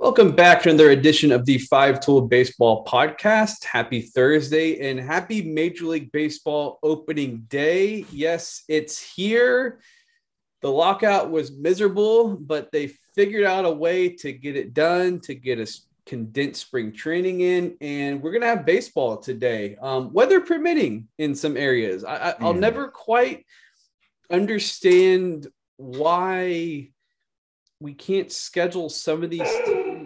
Welcome back to another edition of the Five Tool Baseball Podcast. Happy Thursday and happy Major League Baseball opening day. Yes, it's here. The lockout was miserable, but they figured out a way to get it done, to get a condensed spring training in, and we're going to have baseball today, um, weather permitting in some areas. I, will mm. never quite understand why we can't schedule some of these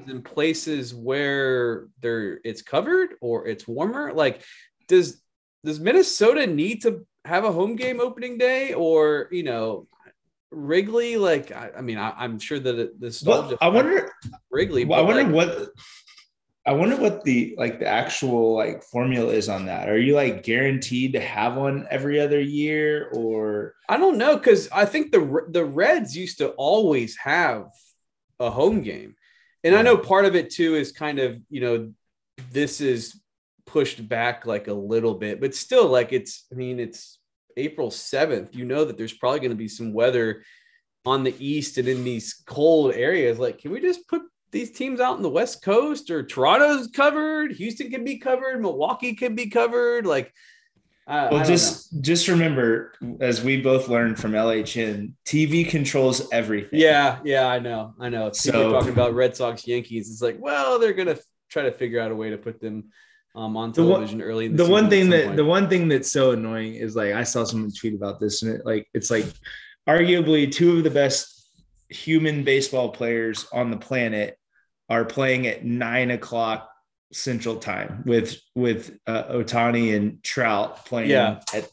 in places where they're it's covered or it's warmer. Like, does does Minnesota need to have a home game opening day, or you know, Wrigley? Like, I, I mean, I, am sure that this. Well, I wonder Wrigley. Well, I wonder like, what I wonder what the like the actual like formula is on that. Are you like guaranteed to have one every other year or I don't know cuz I think the the Reds used to always have a home game. And I know part of it too is kind of, you know, this is pushed back like a little bit, but still like it's I mean it's April 7th. You know that there's probably going to be some weather on the east and in these cold areas. Like can we just put these teams out in the West Coast or Toronto's covered, Houston can be covered, Milwaukee can be covered. Like, uh, well, just know. just remember, as we both learned from LHN, TV controls everything. Yeah, yeah, I know, I know. So People talking about Red Sox, Yankees. It's like, well, they're gonna try to figure out a way to put them um, on television the one, early. The, the one thing that point. the one thing that's so annoying is like I saw someone tweet about this, and it like it's like arguably two of the best human baseball players on the planet are playing at nine o'clock Central Time with with uh, Ohtani and Trout playing. Yeah, at,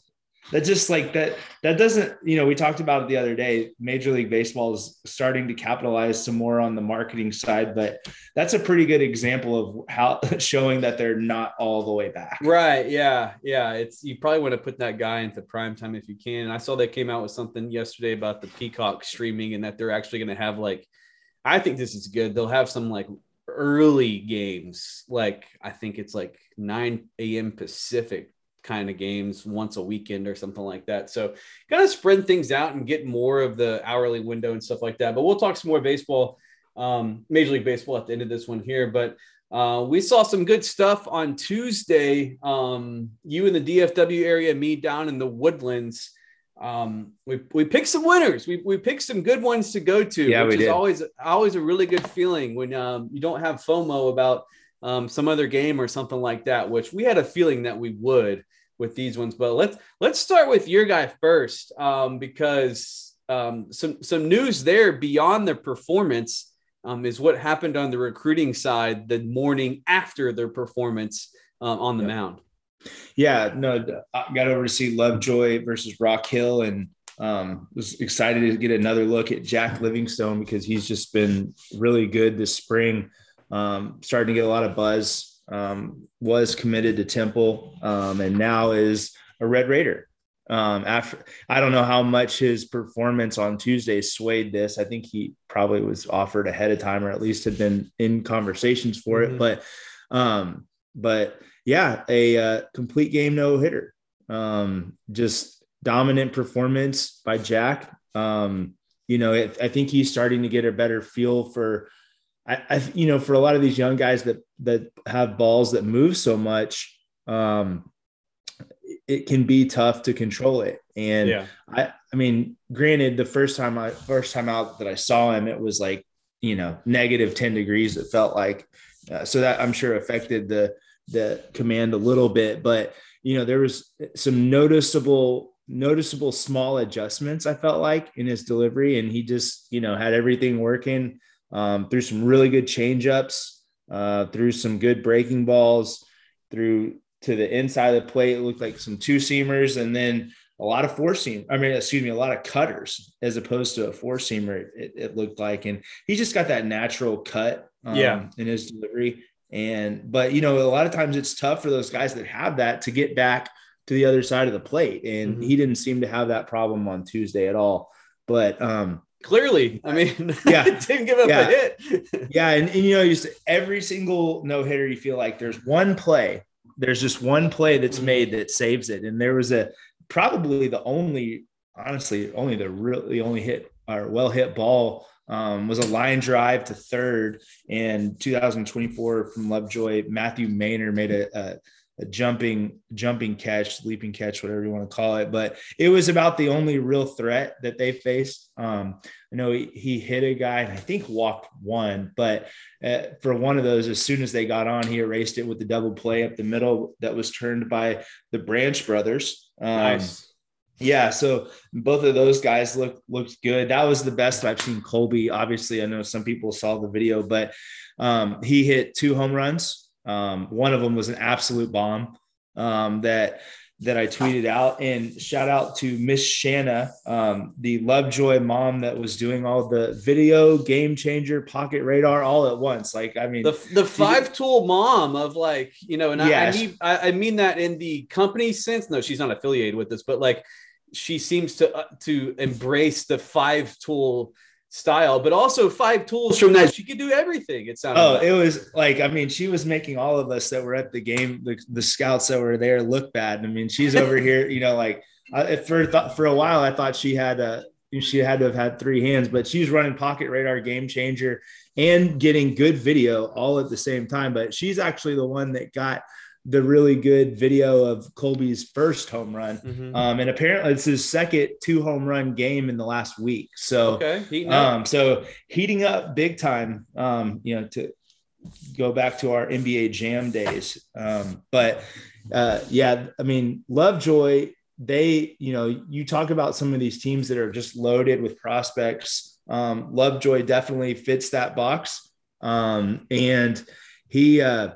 that just like that. That doesn't you know we talked about it the other day. Major League Baseball is starting to capitalize some more on the marketing side, but that's a pretty good example of how showing that they're not all the way back. Right. Yeah. Yeah. It's you probably want to put that guy into prime time if you can. And I saw they came out with something yesterday about the Peacock streaming and that they're actually going to have like I think this is good. They'll have some like early games, like I think it's like 9 a.m. Pacific kind of games once a weekend or something like that. So kind of spread things out and get more of the hourly window and stuff like that. But we'll talk some more baseball, um, Major League Baseball at the end of this one here. But uh, we saw some good stuff on Tuesday. Um, you in the DFW area, me down in the Woodlands um, we, we picked some winners. We, we picked some good ones to go to, yeah, which is did. always always a really good feeling when um, you don't have FOMO about um, some other game or something like that. Which we had a feeling that we would with these ones. But let's let's start with your guy first um, because um, some some news there beyond their performance um, is what happened on the recruiting side the morning after their performance um, on the yep. mound. Yeah, no, I got over to see Lovejoy versus Rock Hill and um, was excited to get another look at Jack Livingstone because he's just been really good this spring. Um, starting to get a lot of buzz. Um, was committed to Temple um, and now is a Red Raider. Um, after I don't know how much his performance on Tuesday swayed this. I think he probably was offered ahead of time or at least had been in conversations for mm-hmm. it. But um, but yeah, a uh, complete game no hitter. Um, just dominant performance by Jack. Um, you know, it, I think he's starting to get a better feel for, I, I, you know, for a lot of these young guys that that have balls that move so much. Um, it can be tough to control it. And yeah. I, I mean, granted, the first time I first time out that I saw him, it was like you know negative ten degrees. It felt like, uh, so that I'm sure affected the the command a little bit, but you know, there was some noticeable, noticeable small adjustments I felt like in his delivery, and he just, you know, had everything working um, through some really good changeups, uh, through some good breaking balls, through to the inside of the plate. It looked like some two seamers, and then a lot of four seam. I mean, excuse me, a lot of cutters as opposed to a four seamer. It, it looked like, and he just got that natural cut. Um, yeah. in his delivery and but you know, a lot of times it's tough for those guys that have that to get back to the other side of the plate. And mm-hmm. he didn't seem to have that problem on Tuesday at all. But um clearly, I mean, yeah, didn't give up yeah. a hit. yeah, and, and you know, just every single no hitter, you feel like there's one play, there's just one play that's mm-hmm. made that saves it. And there was a probably the only, honestly, only the really only hit or well hit ball um, was a line drive to third. in 2024 from Lovejoy, Matthew Maynard made a, a, a, jumping jumping catch, leaping catch, whatever you want to call it. But it was about the only real threat that they faced. Um, I know he, he, hit a guy and I think walked one, but uh, for one of those, as soon as they got on, he erased it with the double play up the middle that was turned by the Branch brothers. Um, nice yeah, so both of those guys look looked good. That was the best I've seen Colby. Obviously, I know some people saw the video, but um, he hit two home runs. Um, one of them was an absolute bomb um, that that I tweeted out. And shout out to Miss Shanna, um, the Lovejoy mom that was doing all the video, game changer, pocket radar all at once. Like, I mean, the, the five tool mom of like, you know, and yeah, I, I, mean, I, I mean that in the company sense. No, she's not affiliated with this, but like she seems to uh, to embrace the five tool style, but also five tools from that she could do everything. It sounded. Oh, like. it was like I mean, she was making all of us that were at the game, the, the scouts that were there, look bad. I mean, she's over here, you know, like uh, I, for for a while, I thought she had a she had to have had three hands, but she's running pocket radar, game changer, and getting good video all at the same time. But she's actually the one that got the really good video of Colby's first home run. Mm-hmm. Um, and apparently it's his second two home run game in the last week. So, okay. um, so heating up big time, um, you know, to go back to our NBA jam days. Um, but, uh, yeah, I mean, Lovejoy, they, you know, you talk about some of these teams that are just loaded with prospects. Um, Lovejoy definitely fits that box. Um, and he, uh,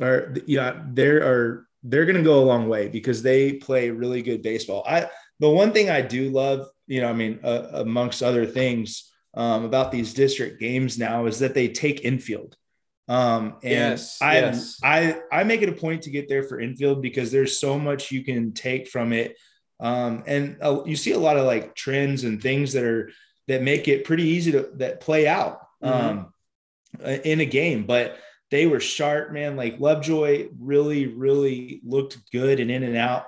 are yeah they are they're going to go a long way because they play really good baseball. I the one thing I do love, you know, I mean, uh, amongst other things um, about these district games now is that they take infield. Um, and yes, I, yes. I, I make it a point to get there for infield because there's so much you can take from it. Um, and uh, you see a lot of like trends and things that are, that make it pretty easy to that play out, mm-hmm. um, in a game. But they were sharp, man. Like Lovejoy really, really looked good and in and out.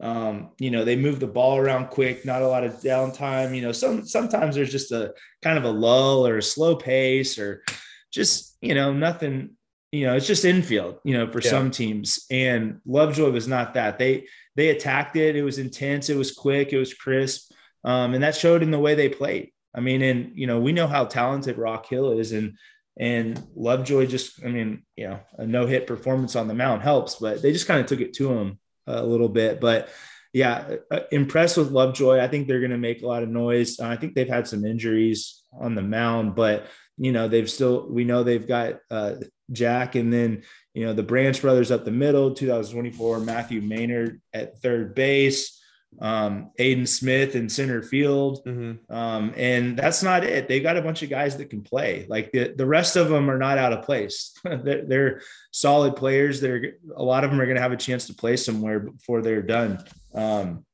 Um, you know, they move the ball around quick, not a lot of downtime. You know, some sometimes there's just a kind of a lull or a slow pace or just, you know, nothing, you know, it's just infield, you know, for yeah. some teams. And Lovejoy was not that. They they attacked it, it was intense, it was quick, it was crisp. Um, and that showed in the way they played. I mean, and you know, we know how talented Rock Hill is, and and Lovejoy just, I mean, you know, a no hit performance on the mound helps, but they just kind of took it to him a little bit. But yeah, uh, impressed with Lovejoy. I think they're going to make a lot of noise. I think they've had some injuries on the mound, but you know, they've still, we know they've got uh, Jack and then, you know, the Branch brothers up the middle, 2024, Matthew Maynard at third base um, Aiden Smith in center field. Mm-hmm. Um, and that's not it. They got a bunch of guys that can play. Like the, the rest of them are not out of place. they're, they're, solid players. They're a lot of them are going to have a chance to play somewhere before they're done. Um,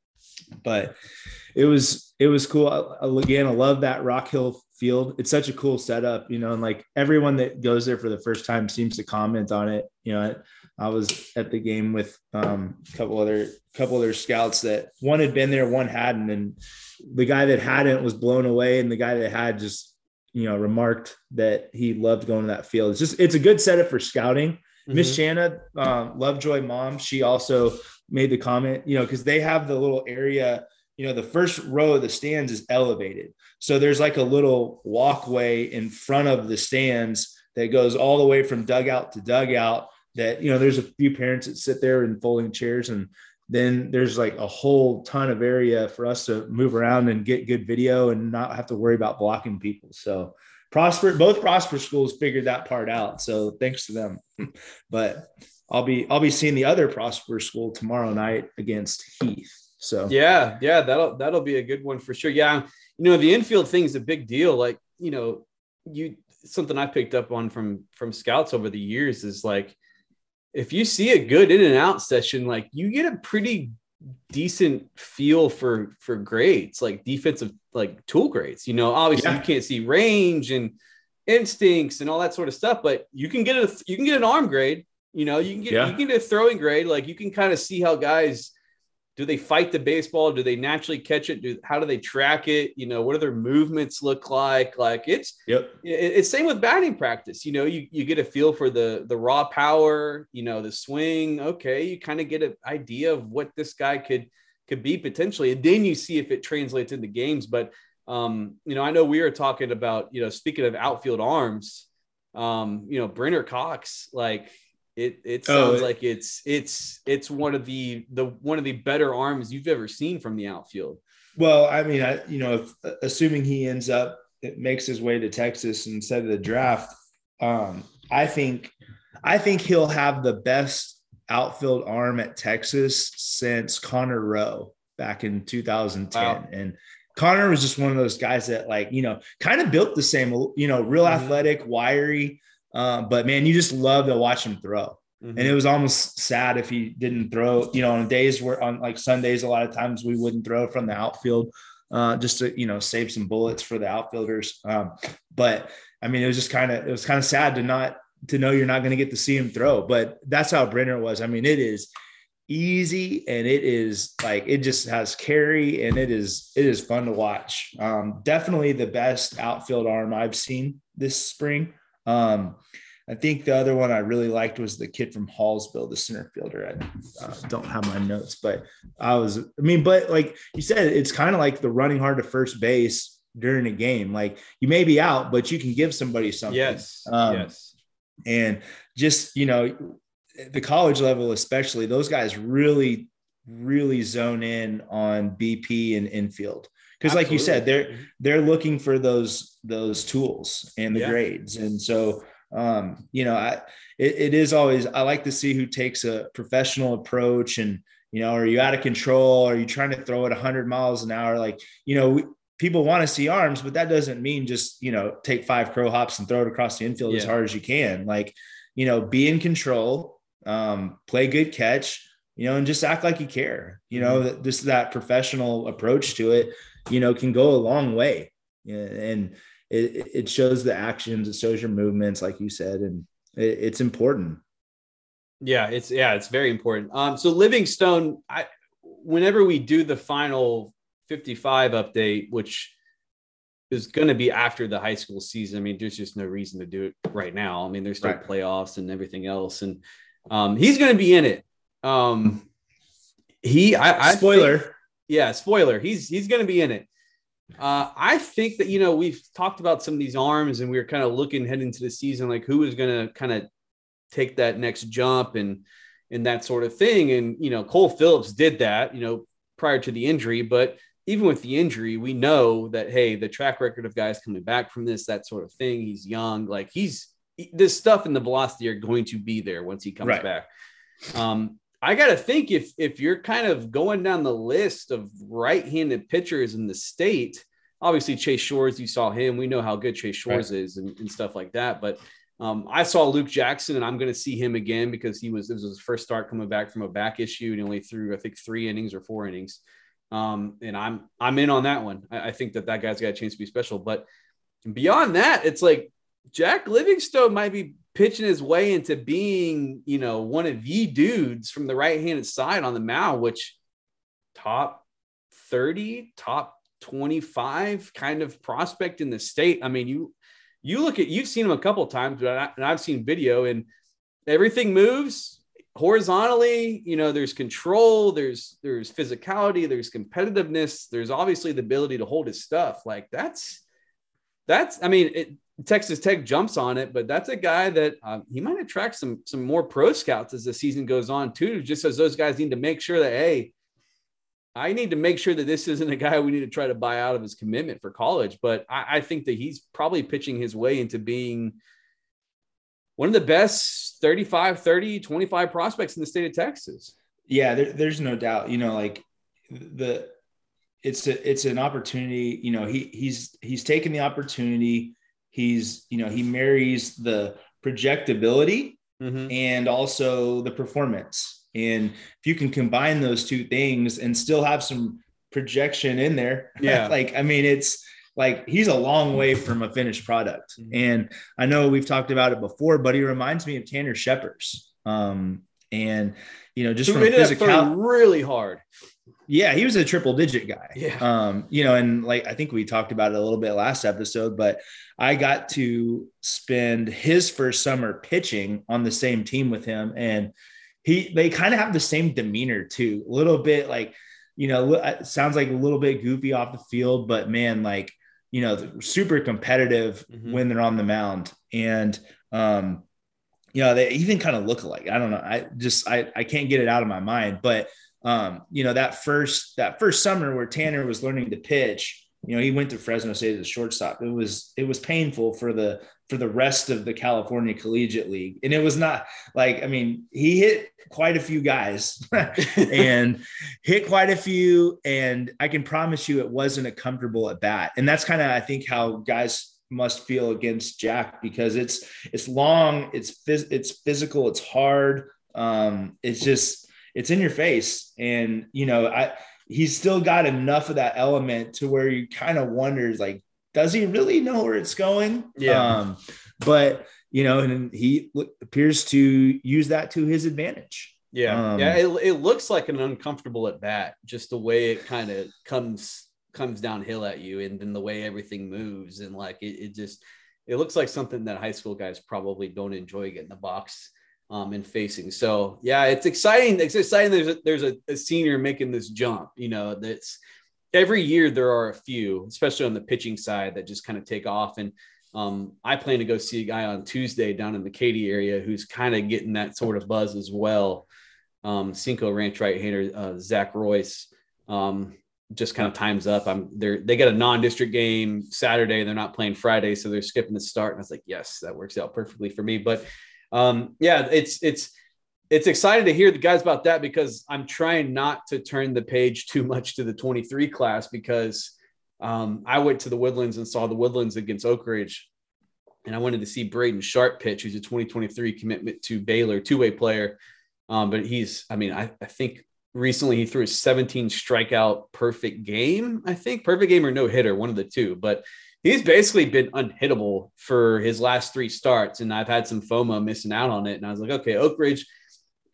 but it was it was cool. I, again, I love that Rock Hill field. It's such a cool setup, you know, and like everyone that goes there for the first time seems to comment on it. You know, I was at the game with um, a couple other couple other scouts that one had been there, one hadn't, and the guy that hadn't was blown away, and the guy that had just you know remarked that he loved going to that field. It's just it's a good setup for scouting. Miss mm-hmm. Shanna, um, Lovejoy mom, she also made the comment, you know, because they have the little area, you know, the first row of the stands is elevated. So there's like a little walkway in front of the stands that goes all the way from dugout to dugout that you know there's a few parents that sit there in folding chairs and then there's like a whole ton of area for us to move around and get good video and not have to worry about blocking people. So prosper both prosper schools figured that part out so thanks to them. But i'll be i'll be seeing the other prosper school tomorrow night against heath so. Yeah yeah that'll that'll be a good one for sure. Yeah you know the infield thing is a big deal like you know you something i picked up on from from scouts over the years is like if you see a good in and out session, like you get a pretty decent feel for for grades, like defensive like tool grades. You know, obviously yeah. you can't see range and instincts and all that sort of stuff, but you can get a you can get an arm grade. You know, you can get yeah. you can get a throwing grade. Like you can kind of see how guys do they fight the baseball? Do they naturally catch it? Do how do they track it? You know, what do their movements look like? Like it's yep. It, it's same with batting practice. You know, you you get a feel for the the raw power. You know, the swing. Okay, you kind of get an idea of what this guy could could be potentially, and then you see if it translates into games. But um, you know, I know we were talking about you know, speaking of outfield arms, um, you know, Brenner Cox, like it it oh, sounds oh, like it's it's it's one of the the one of the better arms you've ever seen from the outfield. Well, I mean, I you know, if, assuming he ends up it makes his way to Texas instead of the draft, um, I think I think he'll have the best outfield arm at Texas since Connor Rowe back in 2010. Wow. And Connor was just one of those guys that like, you know, kind of built the same, you know, real mm-hmm. athletic, wiry, um, but man, you just love to watch him throw. Mm-hmm. And it was almost sad if he didn't throw, you know, on days where on like Sundays, a lot of times we wouldn't throw from the outfield uh, just to, you know, save some bullets for the outfielders. Um, but I mean, it was just kind of, it was kind of sad to not, to know you're not going to get to see him throw, but that's how Brenner was. I mean, it is easy and it is like, it just has carry and it is, it is fun to watch. Um, definitely the best outfield arm I've seen this spring. Um, I think the other one I really liked was the kid from Hallsville, the center fielder. I uh, don't have my notes, but I was, I mean, but like you said, it's kind of like the running hard to first base during a game. Like you may be out, but you can give somebody something. Yes. Um, yes. And just, you know, the college level, especially, those guys really, really zone in on BP and infield because like you said they're mm-hmm. they're looking for those those tools and the yeah. grades and so um you know i it, it is always i like to see who takes a professional approach and you know are you out of control are you trying to throw it 100 miles an hour like you know we, people want to see arms but that doesn't mean just you know take five crow hops and throw it across the infield yeah. as hard as you can like you know be in control um play good catch you know and just act like you care you know mm-hmm. this that professional approach to it you know, can go a long way. And it, it shows the actions, it shows your movements, like you said, and it, it's important. Yeah, it's yeah, it's very important. Um, so Livingstone, I whenever we do the final 55 update, which is going to be after the high school season. I mean, there's just no reason to do it right now. I mean, there's still right. playoffs and everything else, and um, he's going to be in it. Um, he, I, I spoiler, yeah, spoiler. He's he's going to be in it. Uh, I think that you know we've talked about some of these arms, and we are kind of looking heading into the season, like who is going to kind of take that next jump and and that sort of thing. And you know, Cole Phillips did that, you know, prior to the injury, but even with the injury, we know that hey, the track record of guys coming back from this, that sort of thing. He's young, like he's this stuff and the velocity are going to be there once he comes right. back. Um, I got to think if if you're kind of going down the list of right-handed pitchers in the state, obviously Chase Shores, you saw him. We know how good Chase Shores right. is and, and, stuff like that. But um, I saw Luke Jackson, and I'm going to see him again because he was this was his first start coming back from a back issue, and he only threw I think three innings or four innings. Um, and I'm I'm in on that one. I, I think that that guy's got a chance to be special. But beyond that, it's like Jack Livingstone might be pitching his way into being, you know, one of the dudes from the right-handed side on the mound, which top 30, top 25 kind of prospect in the state. I mean, you you look at you've seen him a couple times, but I, and I've seen video and everything moves horizontally. You know, there's control, there's there's physicality, there's competitiveness, there's obviously the ability to hold his stuff. Like that's that's I mean, it, Texas Tech jumps on it, but that's a guy that uh, he might attract some some more pro scouts as the season goes on too. Just as those guys need to make sure that hey, I need to make sure that this isn't a guy we need to try to buy out of his commitment for college. But I, I think that he's probably pitching his way into being one of the best 35, 30, 25 prospects in the state of Texas. Yeah, there, there's no doubt. You know, like the it's a, it's an opportunity. You know, he he's he's taken the opportunity He's, you know, he marries the projectability mm-hmm. and also the performance. And if you can combine those two things and still have some projection in there, yeah, like I mean, it's like he's a long way from a finished product. Mm-hmm. And I know we've talked about it before, but he reminds me of Tanner Scheppers. Um, and you know, just Who from physicality, really hard. Yeah, he was a triple digit guy. Yeah. Um, you know, and like I think we talked about it a little bit last episode, but I got to spend his first summer pitching on the same team with him. And he they kind of have the same demeanor too. A little bit like, you know, sounds like a little bit goofy off the field, but man, like, you know, super competitive mm-hmm. when they're on the mound. And um, you know, they even kind of look alike. I don't know. I just I I can't get it out of my mind. But um, you know, that first that first summer where Tanner was learning to pitch, you know, he went to Fresno State as a shortstop. It was it was painful for the for the rest of the California Collegiate League. And it was not like, I mean, he hit quite a few guys and hit quite a few. And I can promise you it wasn't a comfortable at bat. And that's kind of, I think, how guys must feel against Jack because it's it's long, it's phys- it's physical, it's hard. Um, it's just it's in your face, and you know I he's still got enough of that element to where you kind of wonders like, does he really know where it's going? Yeah. Um, but you know, and he appears to use that to his advantage. Yeah, um, yeah. It, it looks like an uncomfortable at bat, just the way it kind of comes comes downhill at you and then the way everything moves and like it, it just it looks like something that high school guys probably don't enjoy getting the box um, and facing. So yeah, it's exciting. It's exciting. There's a, there's a, a, senior making this jump. You know, that's every year there are a few, especially on the pitching side, that just kind of take off. And um, I plan to go see a guy on Tuesday down in the Katy area who's kind of getting that sort of buzz as well. Um, Cinco Ranch right-hander uh, Zach Royce. Um, just kind of times up. I'm they're they get a non-district game Saturday. They're not playing Friday, so they're skipping the start. And I was like, yes, that works out perfectly for me. But um, yeah, it's it's it's exciting to hear the guys about that because I'm trying not to turn the page too much to the 23 class because um, I went to the Woodlands and saw the Woodlands against Oak Ridge, and I wanted to see Brayden Sharp pitch, who's a 2023 commitment to Baylor, two-way player. Um, but he's, I mean, I, I think recently he threw a 17 strikeout perfect game i think. Perfect game or no hitter one of the two. But he's basically been unhittable for his last three starts and i've had some fomo missing out on it. And i was like okay oak ridge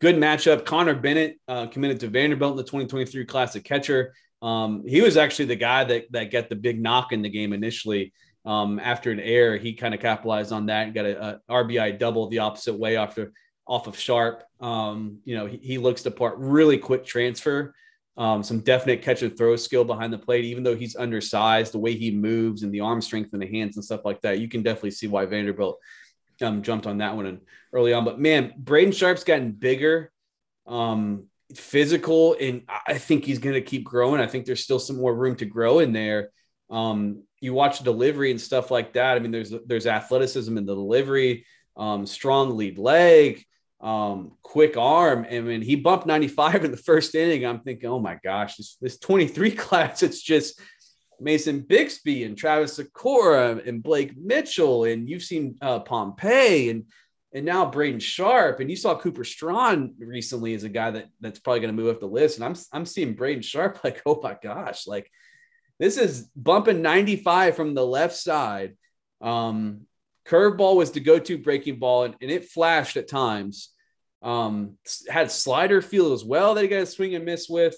good matchup. Conner bennett uh, committed to vanderbilt in the 2023 classic catcher. Um, he was actually the guy that that got the big knock in the game initially. Um, after an error he kind of capitalized on that and got a, a rbi double the opposite way after off of Sharp. Um, you know, he, he, looks the part, really quick transfer, um, some definite catch and throw skill behind the plate, even though he's undersized, the way he moves and the arm strength and the hands and stuff like that. You can definitely see why Vanderbilt um, jumped on that one and early on. But man, Brayden Sharp's gotten bigger, um, physical, and I think he's going to keep growing. I think there's still some more room to grow in there. Um, you watch delivery and stuff like that. I mean, there's there's athleticism in the delivery, um, strong lead leg um, quick arm. And mean, he bumped 95 in the first inning. I'm thinking, oh my gosh, this, this 23 class, it's just Mason Bixby and Travis Sykora and Blake Mitchell. And you've seen uh, Pompey and and now Brayden Sharp. And you saw Cooper Strawn recently as a guy that that's probably going to move up the list. And I'm I'm seeing Brayden Sharp like, oh my gosh, like this is bumping 95 from the left side. Um, curveball was the go-to breaking ball, and, and it flashed at times. Um, had slider feel as well that he got a swing and miss with.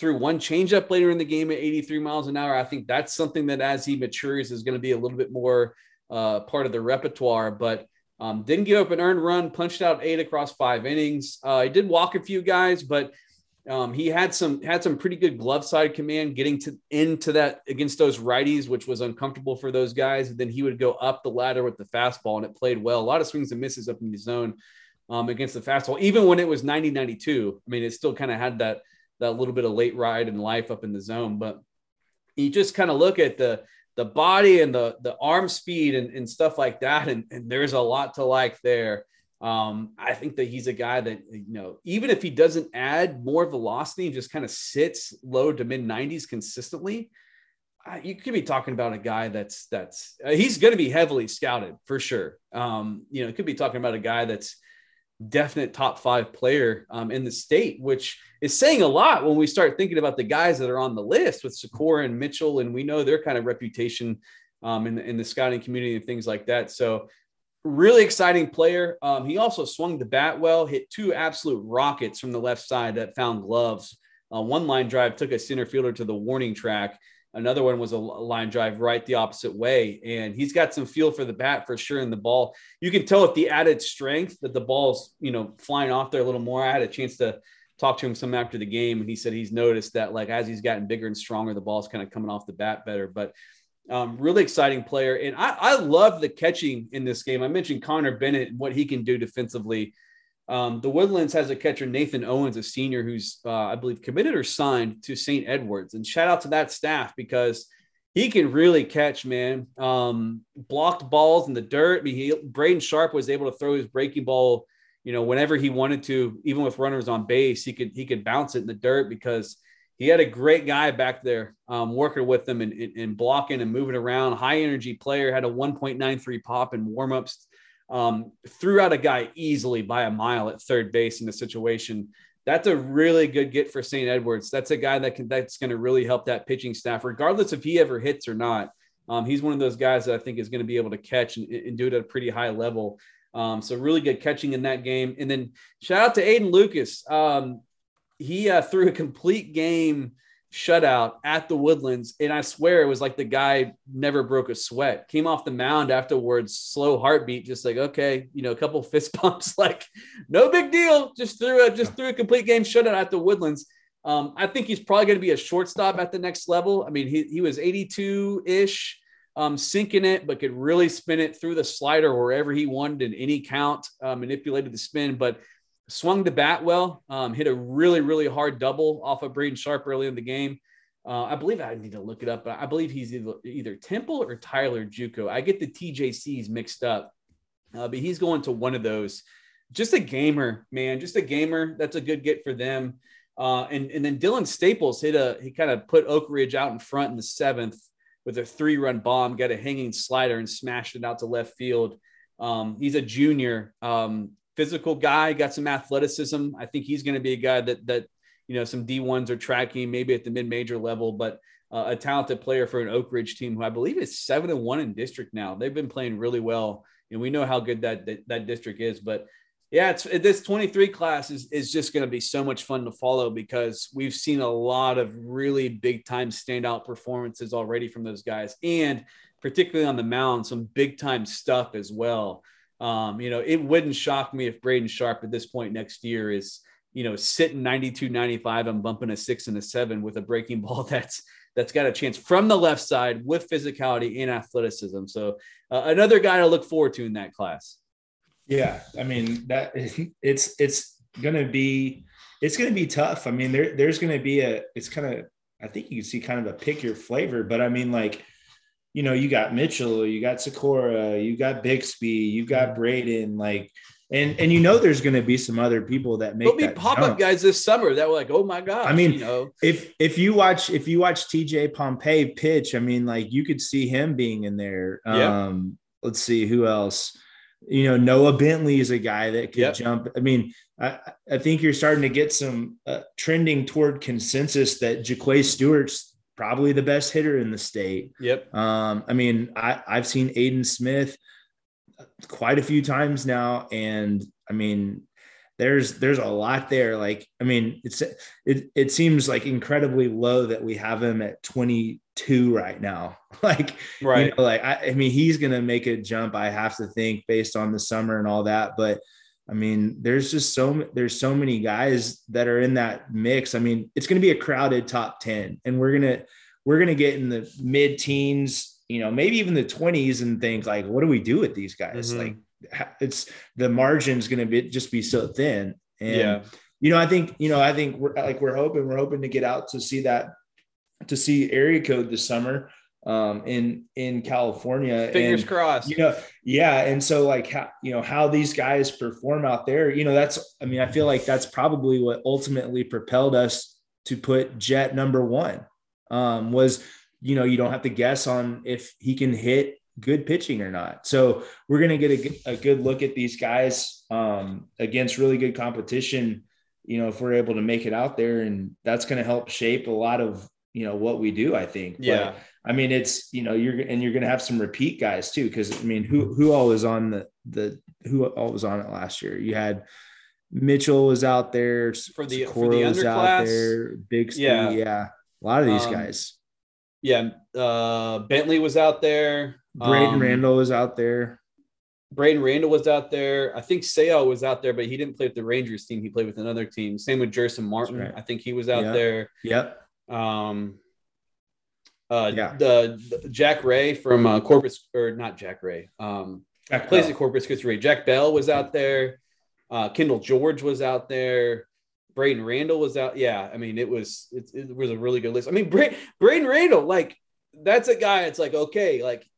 Threw one changeup later in the game at 83 miles an hour. I think that's something that as he matures is going to be a little bit more uh, part of the repertoire. But um, didn't give up an earned run, punched out eight across five innings. Uh, he did walk a few guys, but um, he had some had some pretty good glove side command getting to into that against those righties, which was uncomfortable for those guys. And then he would go up the ladder with the fastball, and it played well. A lot of swings and misses up in the zone um, against the fastball, even when it was 90 92. I mean, it still kind of had that that little bit of late ride and life up in the zone. But you just kind of look at the the body and the the arm speed and, and stuff like that, and, and there's a lot to like there. Um, I think that he's a guy that you know, even if he doesn't add more velocity and just kind of sits low to mid 90s consistently, you could be talking about a guy that's that's uh, he's going to be heavily scouted for sure. Um, you know, it could be talking about a guy that's definite top five player um, in the state, which is saying a lot when we start thinking about the guys that are on the list with Sykora and Mitchell, and we know their kind of reputation um, in, the, in the scouting community and things like that. So, really exciting player. Um, he also swung the bat well, hit two absolute rockets from the left side that found gloves Uh, one line drive took a center fielder to the warning track. Another one was a line drive right the opposite way. And he's got some feel for the bat for sure. And the ball, you can tell with the added strength that the ball's, you know, flying off there a little more. I had a chance to talk to him some after the game, and he said he's noticed that like as he's gotten bigger and stronger, the ball's kind of coming off the bat better. But um, really exciting player. And I, I love the catching in this game. I mentioned Conner Bennett and what he can do defensively. Um, the Woodlands has a catcher, Nathan Owens, a senior who's, uh, I believe, committed or signed to St. Edwards. And shout out to that staff because he can really catch, man. Um, blocked balls in the dirt. I mean, he, Brayden Sharp was able to throw his breaking ball, you know, whenever he wanted to, even with runners on base, he could he could bounce it in the dirt because he had a great guy back there um, working with them and, and, and, blocking and moving around. High energy player had a 1.93 pop in warmups um, threw out a guy easily by a mile at third base in the situation. That's a really good get for St. Edwards. That's a guy that can that's going to really help that pitching staff, regardless if he ever hits or not. Um, he's one of those guys that I think is going to be able to catch and, and do it at a pretty high level. Um, so really good catching in that game. And then shout out to Aiden Lucas. Um, he uh, threw a complete game shutout at the Woodlands. And I swear it was like the guy never broke a sweat. Came off the mound afterwards, slow heartbeat, just like, okay, you know, a couple fist bumps, like no big deal. Just threw a just threw a complete game shutout at the Woodlands. Um, I think he's probably going to be a shortstop at the next level. I mean, he, he was 82 ish, um, sinking it, but could really spin it through the slider wherever he wanted in any count, uh, manipulated the spin. But swung the bat well, um, hit a really, really hard double off of Brayden Sharp early in the game. Uh, I believe I need to look it up, but I believe he's either, either Temple or Tyler Juco. I get the TJCs mixed up, uh, but he's going to one of those. Just a gamer, man. Just a gamer. That's a good get for them. Uh, and, and then Dylan Staples hit a, he kind of put Oak Ridge out in front in the seventh with a three run bomb, got a hanging slider and smashed it out to left field. Um, he's a junior. Um, physical guy, got some athleticism. I think he's going to be a guy that that you know some D1s are tracking maybe at the mid-major level, but uh, a talented player for an Oak Ridge team who I believe is seven and one in district now. They've been playing really well, and we know how good that that, that district is. But yeah, it's this 23 class is is just going to be so much fun to follow because we've seen a lot of really big time standout performances already from those guys, and particularly on the mound, some big time stuff as well. Um, you know, it wouldn't shock me if Brayden Sharp at this point next year is, you know, sitting 92, 95 and bumping a six and a seven with a breaking ball that's that's got a chance from the left side with physicality and athleticism. So uh, another guy to look forward to in that class. Yeah, I mean that it's it's gonna be it's gonna be tough. I mean there there's gonna be a it's kind of I think you can see kind of a pick your flavor, but I mean like you know, you got Mitchell, you got Sykora, you got Bixby, you got mm-hmm. Braden, like, and and you know, there's going to be some other people that make. There'll be pop up guys this summer that were like, oh my god. I mean, you know, if if you watch if you watch TJ Pompey pitch, I mean, like you could see him being in there. Yeah. Um, let's see who else. You know, Noah Bentley is a guy that could yep. jump. I mean, I, I think you're starting to get some uh, trending toward consensus that Jaquay Stewart's probably the best hitter in the state. Yep. Um, I mean, I, I've seen Aiden Smith quite a few times now, and I mean, there's there's a lot there. Like, I mean, it's it it seems like incredibly low that we have him at 22 right now. like, right, you know, like I, I mean, he's gonna make a jump. I have to think based on the summer and all that, but. I mean, there's just so there's so many guys that are in that mix. I mean, it's going to be a crowded top 10 and we're going to we're going to get in the mid teens, you know, maybe even the 20s and think like what do we do with these guys? Mm-hmm. Like it's the margin's going to be just be so thin. And yeah. you know, I think, you know, I think we're like we're hoping we're hoping to get out to see that to see area code this summer um, in in California. Fingers and, crossed. You know, yeah. And so like how you know how these guys perform out there, you know, that's I mean, I feel like that's probably what ultimately propelled us to put Jett number one. Um, was you know, you don't have to guess on if he can hit good pitching or not. So we're gonna get a, a good look at these guys um, against really good competition. You know, if we're able to make it out there, and that's going to help shape a lot of you know what we do. I think. Yeah. But, I mean, it's you know you're and you're going to have some repeat guys too because I mean, who who all was on the the who all was on it last year? You had Mitchell was out there for the for the underclass. Out there, Big yeah, yeah, a lot of these um, guys. Yeah, uh, Bentley was out there. Braden um, Randall was out there. Braden Randall was out there. I think Sale was out there, but he didn't play with the Rangers team. He played with another team. Same with Jerson Martin. Right. I think he was out there. Yep. Um, uh, yeah. The, the, Jack Ray from uh, Corpus, or not Jack Ray. Um, Jack plays Bell. at Corpus Christi Ray. Jack Bell was out there. Uh, Kendall George was out there. Braden Randall was out. Yeah, I mean, it was it, it was a really good list. I mean, Bra- Braden Randall, like that's a guy. It's like okay, like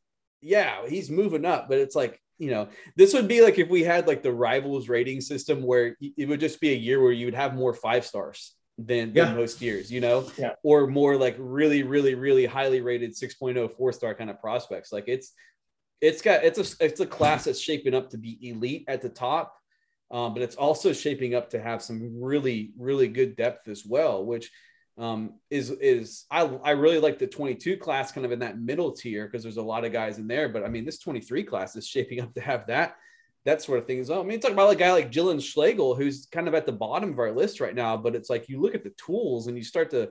yeah, he's moving up, but it's like you know, this would be like if we had like the rivals rating system where it would just be a year where you would have more five stars than, yeah. than most years, you know, yeah. or more like really, really, really highly rated 6.0 four star kind of prospects. Like it's, it's got, it's a, it's a class that's shaping up to be elite at the top. Um, but it's also shaping up to have some really, really good depth as well, which um, is is I, I really like the 22 class kind of in that middle tier because there's a lot of guys in there. But I mean, this 23 class is shaping up to have that that sort of thing as well. I mean, talk about a guy like Jalen Schlegel, who's kind of at the bottom of our list right now, but it's like you look at the tools and you start to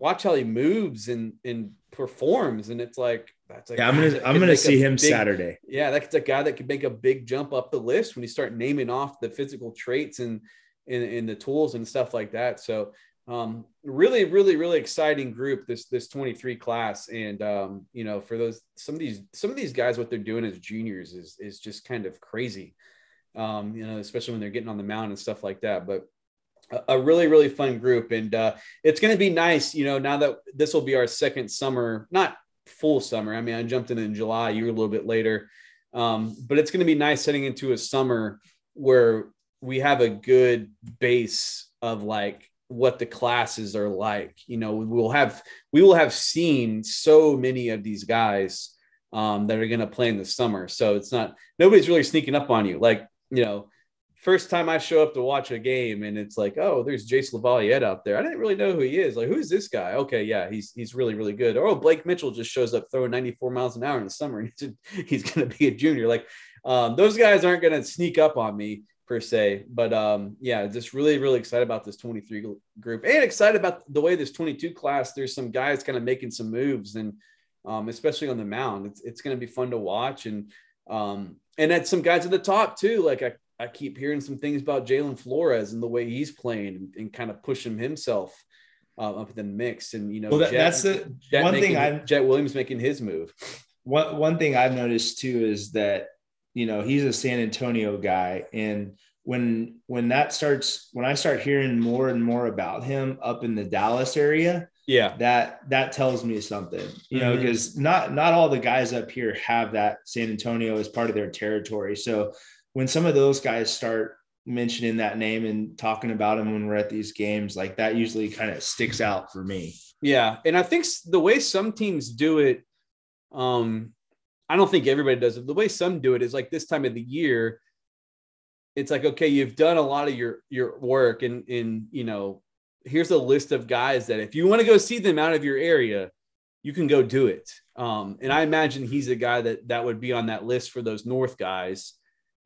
watch how he moves and and performs, and it's like that's like yeah, I'm gonna I'm gonna see him big, Saturday. Yeah, that's a guy that could make a big jump up the list when you start naming off the physical traits and in, in the tools and stuff like that. So um, really, really, really exciting group this this 23 class, and um, you know, for those some of these some of these guys, what they're doing as juniors is is just kind of crazy. Um, you know, especially when they're getting on the mound and stuff like that. But a, a really, really fun group, and uh, it's going to be nice. You know, now that this will be our second summer, not full summer. I mean, I jumped in in July. You were a little bit later, um, but it's going to be nice heading into a summer where we have a good base of like what the classes are like. You know, we will have we will have seen so many of these guys um, that are going to play in the summer. So it's not nobody's really sneaking up on you. Like you know, first time I show up to watch a game and it's like, oh, there's Jace LaViolette out there. I didn't really know who he is. Like, who's this guy? Okay, yeah, he's he's really really good. Or oh, Blake Mitchell just shows up throwing 94 miles an hour in the summer and he's, he's going to be a junior. Like, um, those guys aren't going to sneak up on me per se. But um, yeah, just really, really excited about this 23 group and excited about the way this 22 class, there's some guys kind of making some moves and um, especially on the mound. It's, it's going to be fun to watch. And, um, and at some guys at the top too. Like I, I keep hearing some things about Jalen Flores and the way he's playing and, and kind of pushing himself uh, up in the mix. And, you know, well, that, Jett, that's the Jett one making, thing I, Jett Williams making his move. One, one thing I've noticed too is that you know he's a San Antonio guy, and when when that starts, when I start hearing more and more about him up in the Dallas area, yeah, that that tells me something, you know, because mm-hmm. not not all the guys up here have that San Antonio as part of their territory. So when some of those guys start mentioning that name and talking about him when we're at these games, like that usually kind of sticks out for me. Yeah, and I think the way some teams do it, um, I don't think everybody does it. The way some do it is like this time of the year, it's like, okay, you've done a lot of your your work and in you know, here's a list of guys that if you want to go see them out of your area, you can go do it. Um, and I imagine he's a guy that that would be on that list for those North guys.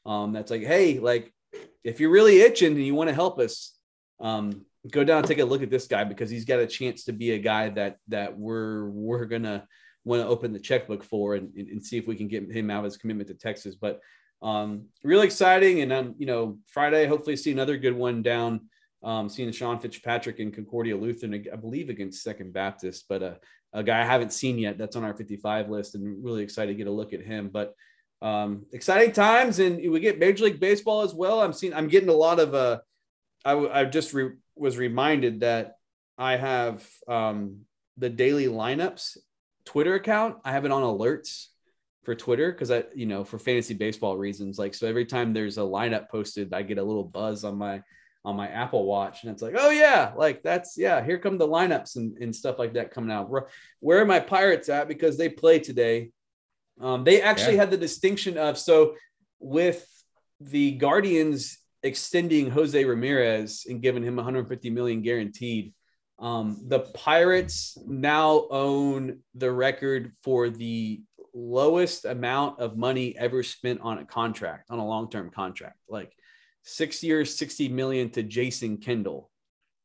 Um, that's like, hey, like if you're really itching and you want to help us, um, go down and take a look at this guy because he's got a chance to be a guy that that we're we're gonna want to open the checkbook for and, and, see if we can get him out of his commitment to Texas. But um, really exciting. And um, you know, Friday, hopefully see another good one down. Um, seeing Sean Fitzpatrick in Concordia Lutheran, I believe against Second Baptist, but uh, a guy I haven't seen yet that's on our 55 list, and really excited to get a look at him. But um, exciting times, and we get Major League Baseball as well. I'm seeing, I'm getting a lot of. Uh, I, I just re- was reminded that I have um, the daily lineups Twitter account. I have it on alerts for Twitter because I, you know, for fantasy baseball reasons. Like, so every time there's a lineup posted, I get a little buzz on my on my Apple Watch, and it's like, oh yeah, like that's yeah, here come the lineups and, and stuff like that coming out. Where, are my Pirates at? Because they play today. Um, they actually yeah. had the distinction of so with the Guardians extending Jose Ramirez and giving him 150 million guaranteed. Um, the Pirates now own the record for the lowest amount of money ever spent on a contract, on a long term contract. Like, six years, 60 million to Jason Kendall.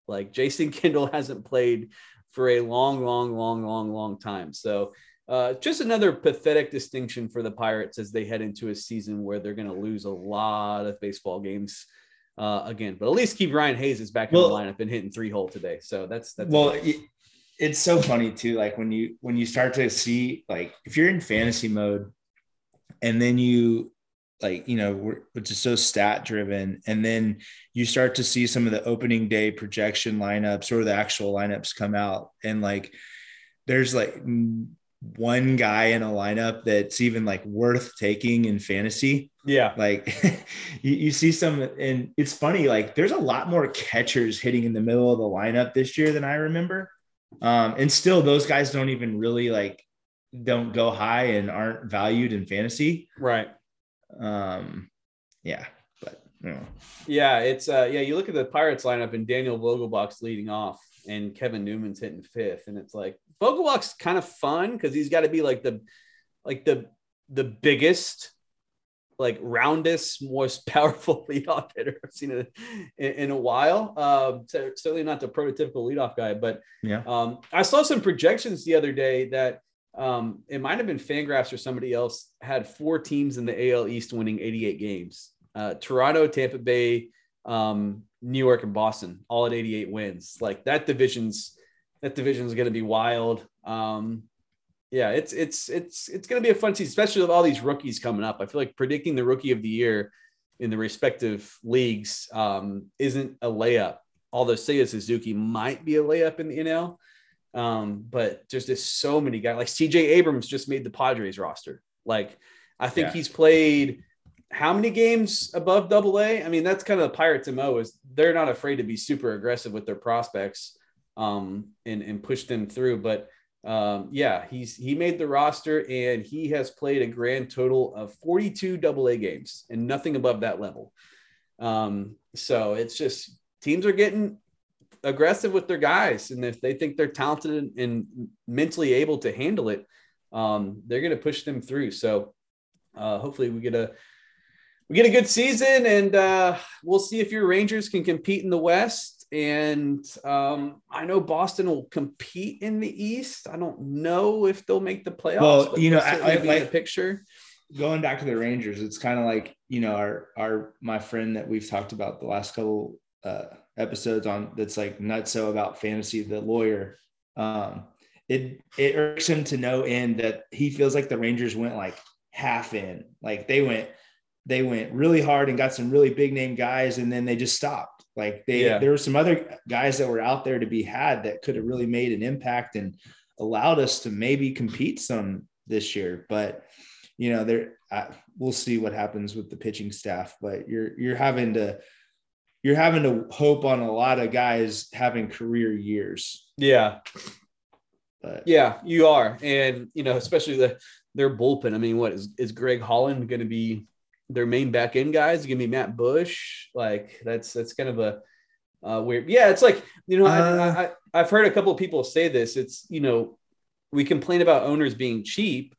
Like Jason Kendall hasn't played for a long, long, long, long, long time. So uh, just another pathetic distinction for the Pirates as they head into a season where they're going to lose a lot of baseball games uh, again. But at least Ke'Bryan Hayes is back well, in the lineup and hitting three hole today. So that's that's well. It's so funny too. Like when you when you start to see like if you're in fantasy mode, and then you like you know we're, which is so stat driven and then you start to see some of the opening day projection lineups or the actual lineups come out and like there's like one guy in a lineup that's even like worth taking in fantasy yeah like you, you see some and it's funny like there's a lot more catchers hitting in the middle of the lineup this year than i remember um and still those guys don't even really like don't go high and aren't valued in fantasy right um, yeah, but you know. yeah, it's uh, yeah. You look at the Pirates lineup and Daniel Vogelbach's leading off, and Kevin Newman's hitting fifth, and it's like Vogelbach's kind of fun because he's got to be like the like the the biggest like roundest, most powerful leadoff hitter I've seen in, in, in a while. Uh, so certainly not the prototypical leadoff guy, but yeah. Um, I saw some projections the other day that um, it might have been Fangraphs or somebody else had four teams in the AL East winning 88 games. Uh, Toronto, Tampa Bay, um, New York, and Boston, all at 88 wins. Like that division's that division is going to be wild. Um, yeah, it's it's it's it's going to be a fun season, especially with all these rookies coming up. I feel like predicting the rookie of the year in the respective leagues um, isn't a layup. Although Seiya Suzuki might be a layup in the NL. Um, but there's just so many guys like CJ Abrams just made the Padres roster. Like, I think yeah. he's played how many games above double A? I mean, that's kind of the Pirates' MO is they're not afraid to be super aggressive with their prospects um, and, and push them through. But um, yeah, he's he made the roster and he has played a grand total of 42 double A games and nothing above that level. Um, so it's just teams are getting aggressive with their guys, and if they think they're talented and, mentally able to handle it, um, they're going to push them through. So uh, hopefully we get a we get a good season, and uh, we'll see if your Rangers can compete in the West. And um, I know Boston will compete in the East. I don't know if they'll make the playoffs. Well, you know, I, I like the picture. Going back to the Rangers, it's kind of like you know our our my friend that we've talked about the last couple uh, episodes on that's like nutso about fantasy, the lawyer. Um, it it irks him to no end that he feels like the Rangers went like half in, like they went they went really hard and got some really big name guys, and then they just stopped. Like they yeah. there were some other guys that were out there to be had that could have really made an impact and allowed us to maybe compete some this year, but you know there we'll see what happens with the pitching staff but you're you're having to you're having to hope on a lot of guys having career years. Yeah. But yeah, you are. And you know, especially the their bullpen. I mean, what is is Greg Holland going to be their main back end guys? To be Matt Bush? Like that's that's kind of a uh, weird. Yeah, it's like you know, uh, I, I I've heard a couple of people say this. It's you know, we complain about owners being cheap.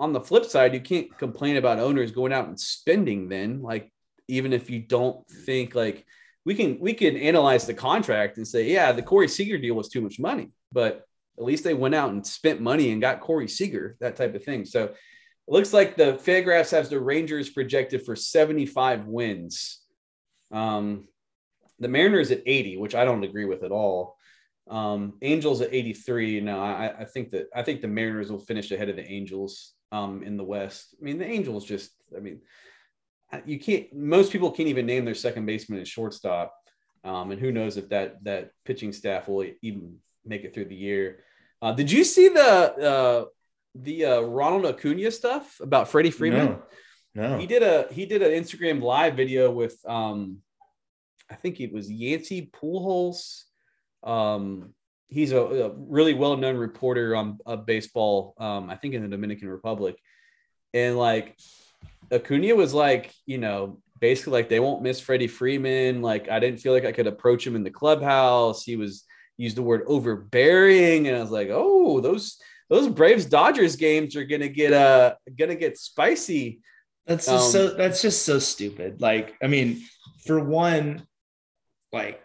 On the flip side, you can't complain about owners going out and spending. Then, like even if you don't think like we can we can analyze the contract and say, yeah, the Corey Seager deal was too much money, but at least they went out and spent money and got Corey Seager, that type of thing. So it looks like the Fangraphs has the Rangers projected for 75 wins. Um, the Mariners at 80, which I don't agree with at all. Um, Angels at 83. No, I, I think that I think the Mariners will finish ahead of the Angels um, in the West. I mean, the Angels just, I mean, you can't most people can't even name their second baseman and shortstop um, and who knows if that that pitching staff will even make it through the year uh, did you see the uh, the uh, ronald acuna stuff about freddie freeman no, no. he did a he did an instagram live video with um, i think it was yancen pujols um, he's a, a, really well-known reporter on baseball um, i think in the dominican republic and like Acuna was like, you know, basically like they won't miss Freddie Freeman. Like I didn't feel like I could approach him in the clubhouse. He was used the word overbearing, and I was like, oh, those those Braves Dodgers games are gonna get uh gonna get spicy. That's just um, so that's just so stupid. Like, I mean, for one, like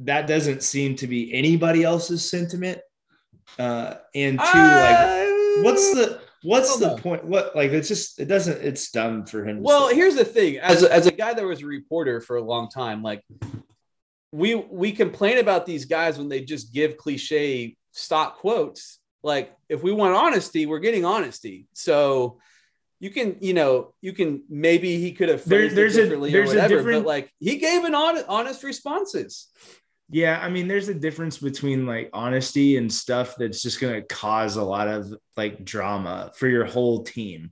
that doesn't seem to be anybody else's sentiment. Uh, and two, like, what's the what's the point? What like it's just it doesn't it's dumb for him. Well, here's the thing: as a, as a guy that was a reporter for a long time, like we we complain about these guys when they just give cliche stock quotes. Like if we want honesty, we're getting honesty. So you can, you know, you can maybe he could have there, there's a there's whatever, a different, but like he gave an honest, honest responses. Yeah, I mean, there's a difference between like honesty and stuff that's just going to cause a lot of like drama for your whole team.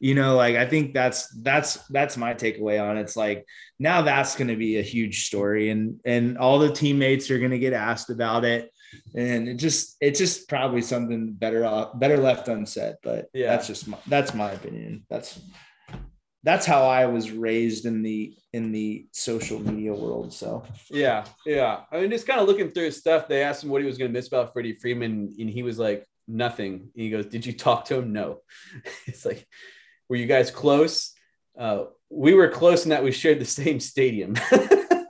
You know, like I think that's that's that's my takeaway on it. It's like now that's going to be a huge story, and and all the teammates are going to get asked about it and it just it's just probably something better off better left unsaid but yeah. that's just my, that's my opinion. That's that's how i was raised in the in the social media world so. Yeah yeah. I mean just kind of looking through his stuff they asked him what he was going to miss about freddie freeman and he was like nothing. And he goes did you talk to him? No. It's like were you guys close? Uh, we were close in that we shared the same stadium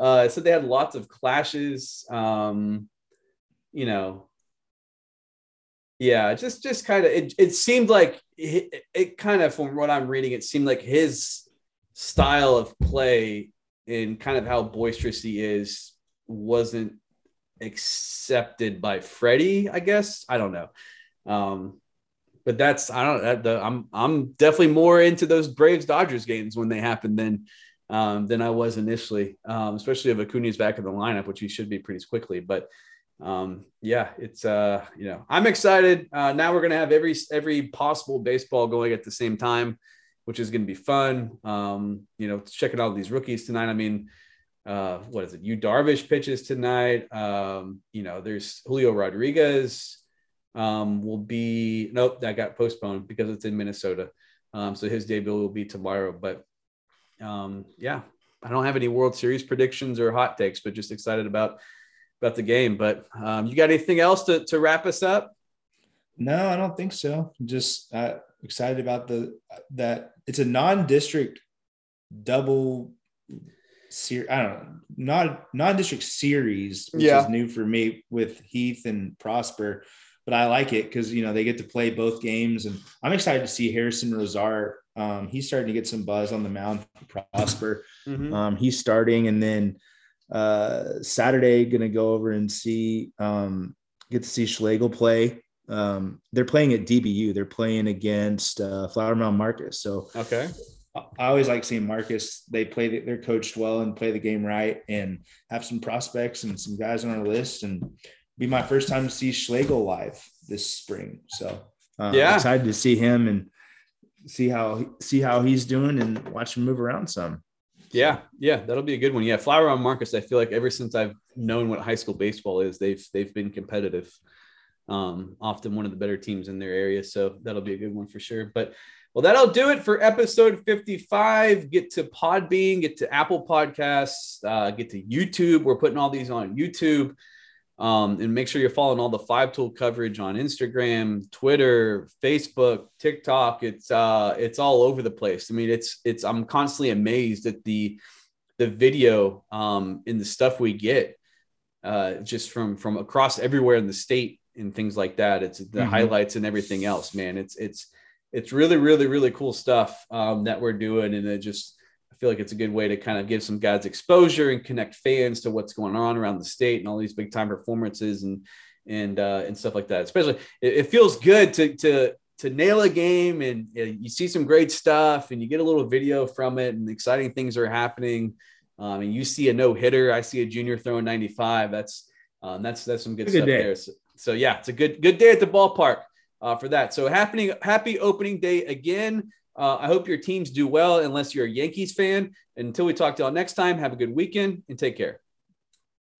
uh, so they had lots of clashes. Um, you know, yeah, just just kind of it, it seemed like it, it kind of from what I'm reading, it seemed like his style of play and kind of how boisterous he is wasn't accepted by Freddie, I guess. I don't know. Um, but that's I don't know. I'm I'm definitely more into those Braves Dodgers games when they happen than um, than I was initially, um, especially if Acuna is back in the lineup, which he should be pretty quickly. But um, yeah, it's uh, you know I'm excited. Uh, now we're gonna have every every possible baseball going at the same time, which is gonna be fun. Um, you know, checking out these rookies tonight. I mean, uh, what is it? Yu Darvish pitches tonight. Um, you know, there's Julio Rodriguez. Um, will be nope that got postponed because it's in Minnesota. Um, so his debut will be tomorrow, but um, yeah, I don't have any World Series predictions or hot takes, but just excited about about the game. But um, you got anything else to, to wrap us up? No, I don't think so. Just uh, excited about the that it's a non-district double series. I don't know, not non-district series, which yeah. is new for me with Heath and Prosper. But I like it because you know they get to play both games, and I'm excited to see Harrison Rosar um, he's starting to get some buzz on the mound. Prosper. Mm-hmm. Um, he's starting, and then uh, Saturday going to go over and see um, get to see Schlegel play. Um, they're playing at DBU. They're playing against uh, Flower Mound Marcus. So okay, I always like seeing Marcus. They play, they're coached well and play the game right, and have some prospects and some guys on our list. And be my first time to see Schlegel live this spring. So uh, yeah, excited to see him and see how see how he's doing and watch him move around some. Yeah, yeah, that'll be a good one. Yeah, Flower Mound Marcus. I feel like ever since I've known what high school baseball is, they've they've been competitive. Um, often one of the better teams in their area, so that'll be a good one for sure. But well, that'll do it for episode 55. Get to Podbean, get to Apple Podcasts, uh, get to YouTube. We're putting all these on YouTube. Um, and make sure you're following all the five tool coverage on Instagram, Twitter, Facebook, TikTok. It's uh, it's all over the place. I mean, it's it's I'm constantly amazed at the the video um, and the stuff we get uh, just from from across everywhere in the state and things like that. It's the mm-hmm. highlights and everything else, man. It's it's it's really really really cool stuff um, that we're doing, and it just feel like it's a good way to kind of give some guys exposure and connect fans to what's going on around the state and all these big time performances and and uh, and stuff like that. Especially, it, it feels good to to to nail a game and you, know, you, see some great stuff and you get a little video from it and exciting things are happening. Um, and you see a no hitter, I see a junior throwing 95. That's um, that's that's some good, good stuff day. there. So, so, yeah, it's a good good day at the ballpark uh, for that. So happening happy opening day again. Uh, I hope your teams do well, unless you're a Yankees fan. Until we talk to y'all next time, have a good weekend and take care.